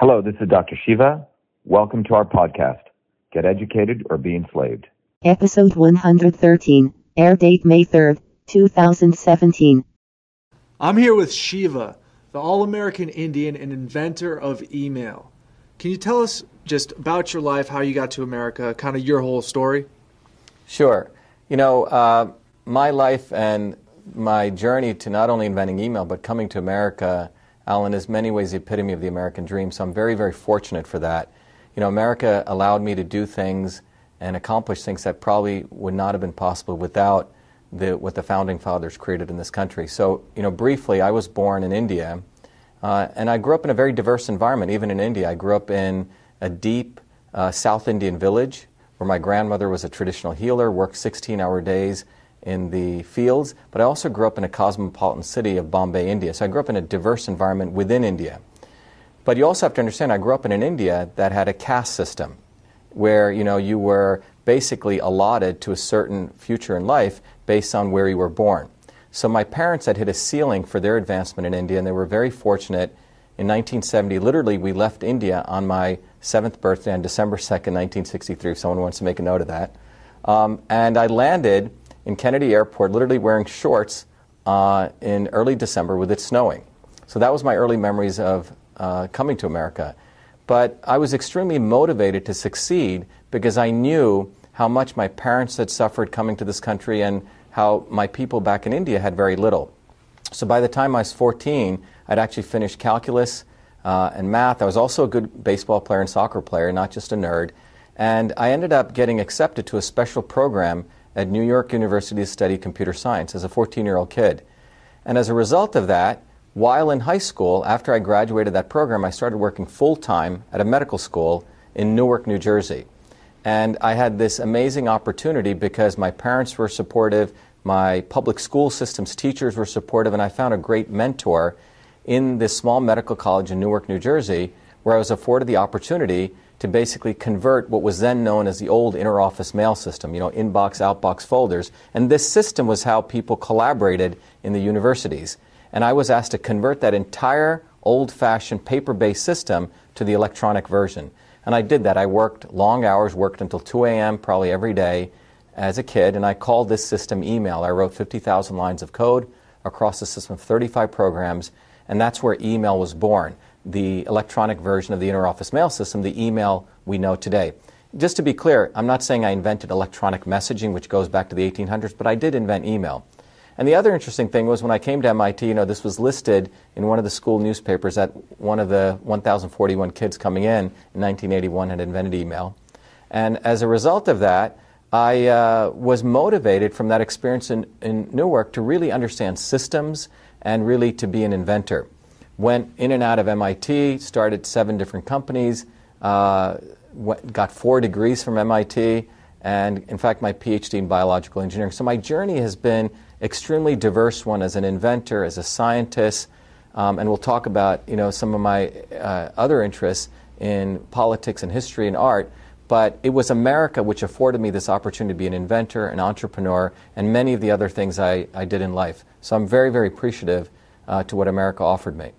Hello, this is Dr. Shiva. Welcome to our podcast, Get Educated or Be Enslaved. Episode 113, air date May 3rd, 2017. I'm here with Shiva, the All American Indian and inventor of email. Can you tell us just about your life, how you got to America, kind of your whole story? Sure. You know, uh, my life and my journey to not only inventing email, but coming to America, Alan, is many ways the epitome of the American dream. So I'm very, very fortunate for that. You know, America allowed me to do things and accomplish things that probably would not have been possible without the, what the founding fathers created in this country. So, you know, briefly, I was born in India, uh, and I grew up in a very diverse environment, even in India. I grew up in a deep uh, South Indian village where my grandmother was a traditional healer, worked 16 hour days in the fields, but I also grew up in a cosmopolitan city of Bombay, India. So I grew up in a diverse environment within India. But you also have to understand, I grew up in an India that had a caste system where you know you were basically allotted to a certain future in life based on where you were born. So my parents had hit a ceiling for their advancement in India, and they were very fortunate. In 1970, literally, we left India on my seventh birthday on December 2nd, 1963. If someone wants to make a note of that. Um, and I landed in Kennedy Airport, literally wearing shorts uh, in early December with it snowing. So that was my early memories of uh, coming to America. But I was extremely motivated to succeed because I knew how much my parents had suffered coming to this country and how my people back in India had very little. So by the time I was 14, I'd actually finished calculus uh, and math. I was also a good baseball player and soccer player, not just a nerd. And I ended up getting accepted to a special program at New York University to study computer science as a 14 year old kid. And as a result of that, while in high school, after I graduated that program, I started working full time at a medical school in Newark, New Jersey. And I had this amazing opportunity because my parents were supportive, my public school system's teachers were supportive, and I found a great mentor in this small medical college in Newark, New Jersey, where I was afforded the opportunity to basically convert what was then known as the old inner office mail system, you know, inbox, outbox folders. And this system was how people collaborated in the universities. And I was asked to convert that entire old fashioned paper based system to the electronic version. And I did that. I worked long hours, worked until 2 a.m. probably every day as a kid, and I called this system email. I wrote 50,000 lines of code across a system of 35 programs, and that's where email was born the electronic version of the interoffice mail system, the email we know today. Just to be clear, I'm not saying I invented electronic messaging, which goes back to the 1800s, but I did invent email. And the other interesting thing was when I came to MIT, you know, this was listed in one of the school newspapers that one of the 1,041 kids coming in in 1981 had invented email. And as a result of that, I uh, was motivated from that experience in, in Newark to really understand systems and really to be an inventor. Went in and out of MIT, started seven different companies, uh, went, got four degrees from MIT, and in fact, my PhD in biological engineering. So my journey has been extremely diverse one as an inventor, as a scientist, um, and we'll talk about you know some of my uh, other interests in politics and history and art. But it was America which afforded me this opportunity to be an inventor, an entrepreneur, and many of the other things I, I did in life. So I'm very, very appreciative uh, to what America offered me.